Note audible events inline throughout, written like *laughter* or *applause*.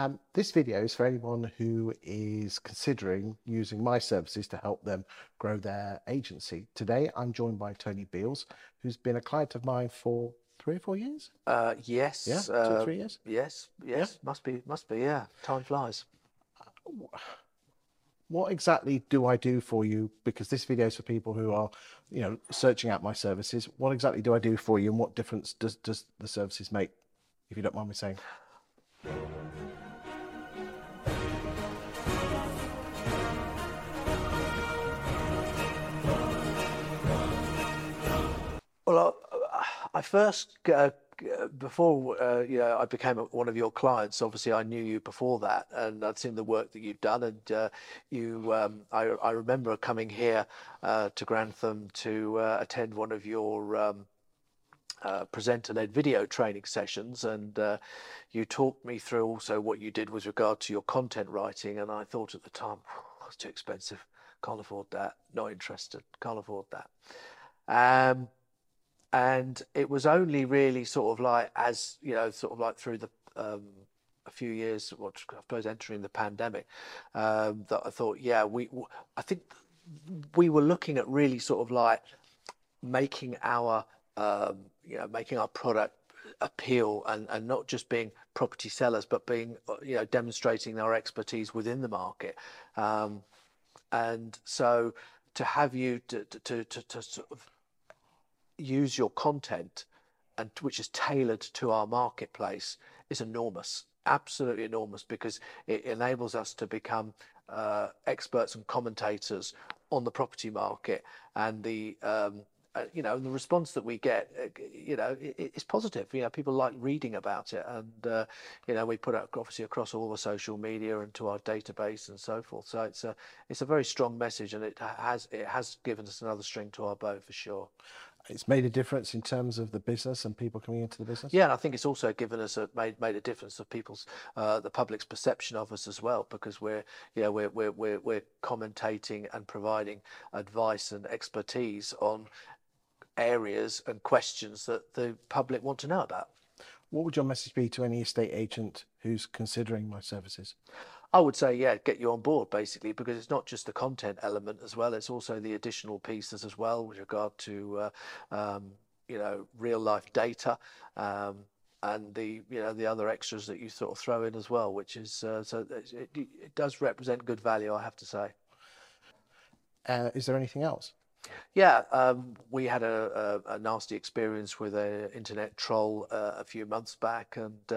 Um, this video is for anyone who is considering using my services to help them grow their agency. Today, I'm joined by Tony Beales, who's been a client of mine for three or four years. Uh, yes. Yeah, two uh, or three years. Yes, yes, must be, must be. Yeah, time flies. What exactly do I do for you? Because this video is for people who are, you know, searching out my services. What exactly do I do for you, and what difference does does the services make? If you don't mind me saying. I, first uh, before uh, you know I became one of your clients. Obviously, I knew you before that, and I'd seen the work that you've done. And uh, you, um, I, I remember coming here uh, to Grantham to uh, attend one of your um, uh, presenter-led video training sessions, and uh, you talked me through also what you did with regard to your content writing. And I thought at the time, oh, it's too expensive, can't afford that, not interested, can't afford that. Um, and it was only really sort of like as you know, sort of like through the um, a few years, what I suppose entering the pandemic, um, that I thought, yeah, we, I think we were looking at really sort of like making our um, you know making our product appeal and, and not just being property sellers but being you know demonstrating our expertise within the market. Um, and so to have you to, to, to, to sort of use your content and which is tailored to our marketplace is enormous absolutely enormous because it enables us to become uh, experts and commentators on the property market and the um, uh, you know, the response that we get, uh, you know, it, it's positive. You know, people like reading about it, and uh, you know, we put it obviously across all the social media and to our database and so forth. So it's a it's a very strong message, and it has it has given us another string to our bow for sure. It's made a difference in terms of the business and people coming into the business. Yeah, and I think it's also given us a made made a difference of people's uh, the public's perception of us as well because we're you know we're we're we're, we're commentating and providing advice and expertise on areas and questions that the public want to know about. What would your message be to any estate agent who's considering my services? I would say, yeah, get you on board basically, because it's not just the content element as well; it's also the additional pieces as well with regard to, uh, um, you know, real life data um, and the, you know, the other extras that you sort of throw in as well, which is uh, so it, it, does represent good value, I have to say. Uh, is there anything else? Yeah, um, we had a, a, a, nasty experience with an internet troll uh, a few months back, and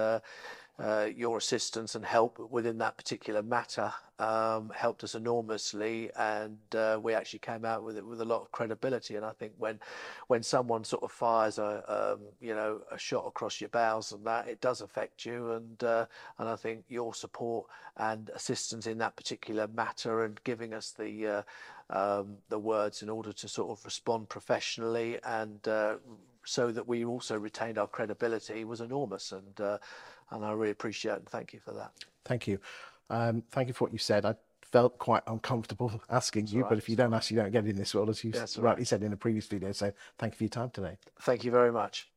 uh, your assistance and help within that particular matter um, helped us enormously, and uh, we actually came out with it with a lot of credibility. And I think when when someone sort of fires a um, you know a shot across your bows and that, it does affect you. And uh, and I think your support and assistance in that particular matter and giving us the uh, um, the words in order to sort of respond professionally and uh, so that we also retained our credibility was enormous. And uh, and I really appreciate it and thank you for that. Thank you. Um, thank you for what you said. I felt quite uncomfortable *laughs* asking That's you, right. but if you don't ask, you don't get in this world, as you rightly right. said in a previous video. So thank you for your time today. Thank you very much.